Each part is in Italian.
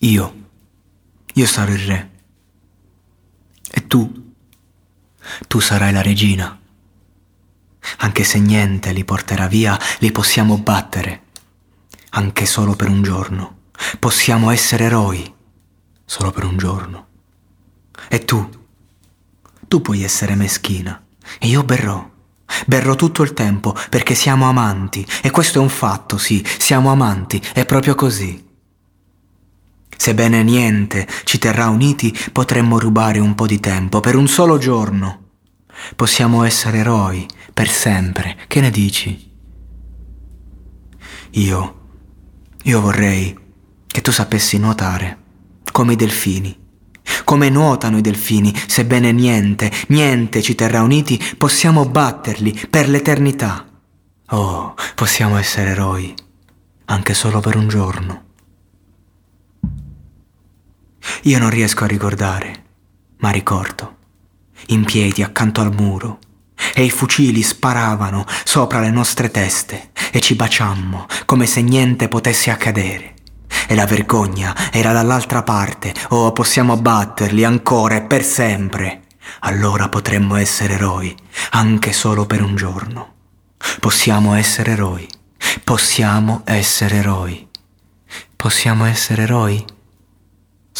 Io, io sarò il re. E tu, tu sarai la regina. Anche se niente li porterà via, li possiamo battere. Anche solo per un giorno. Possiamo essere eroi. Solo per un giorno. E tu, tu puoi essere meschina. E io berrò. Berrò tutto il tempo perché siamo amanti. E questo è un fatto, sì, siamo amanti. È proprio così. Sebbene niente ci terrà uniti, potremmo rubare un po' di tempo per un solo giorno. Possiamo essere eroi per sempre. Che ne dici? Io, io vorrei che tu sapessi nuotare, come i delfini. Come nuotano i delfini, sebbene niente, niente ci terrà uniti, possiamo batterli per l'eternità. Oh, possiamo essere eroi, anche solo per un giorno. Io non riesco a ricordare, ma ricordo, in piedi accanto al muro, e i fucili sparavano sopra le nostre teste e ci baciammo come se niente potesse accadere. E la vergogna era dall'altra parte. Oh, possiamo batterli ancora e per sempre. Allora potremmo essere eroi, anche solo per un giorno. Possiamo essere eroi. Possiamo essere eroi. Possiamo essere eroi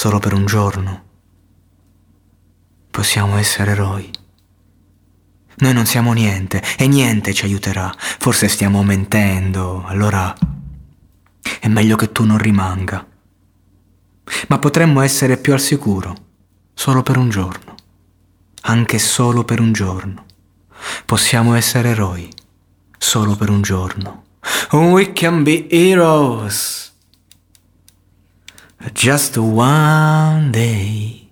solo per un giorno. Possiamo essere eroi. Noi non siamo niente e niente ci aiuterà. Forse stiamo mentendo, allora è meglio che tu non rimanga. Ma potremmo essere più al sicuro, solo per un giorno. Anche solo per un giorno. Possiamo essere eroi, solo per un giorno. We can be heroes. Just one day.